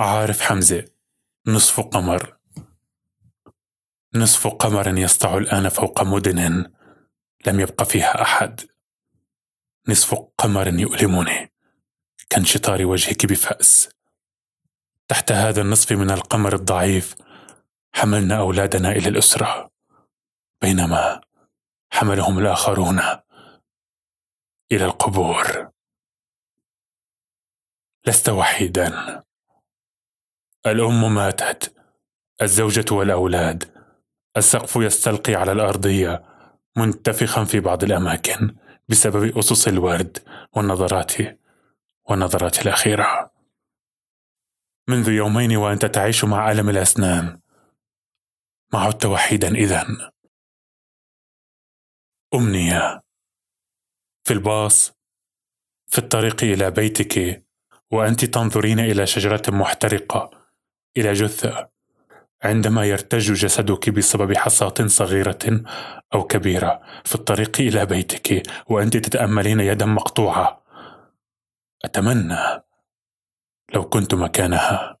عارف حمزة نصف قمر. نصف قمر يسطع الآن فوق مدن لم يبق فيها أحد. نصف قمر يؤلمني كانشطار وجهك بفأس. تحت هذا النصف من القمر الضعيف حملنا أولادنا إلى الأسرة. بينما حملهم الآخرون إلى القبور. لست وحيدا. الأم ماتت. الزوجة والأولاد. السقف يستلقي على الأرضية منتفخا في بعض الأماكن بسبب أصص الورد والنظرات والنظرات الأخيرة. منذ يومين وأنت تعيش مع ألم الأسنان. ما عدت وحيدا إذا أمنية في الباص. في الطريق إلى بيتك. وأنت تنظرين إلى شجرة محترقة. إلى جثة. عندما يرتج جسدك بسبب حصاة صغيرة أو كبيرة في الطريق إلى بيتك وأنت تتأملين يدا مقطوعة. أتمنى لو كنت مكانها.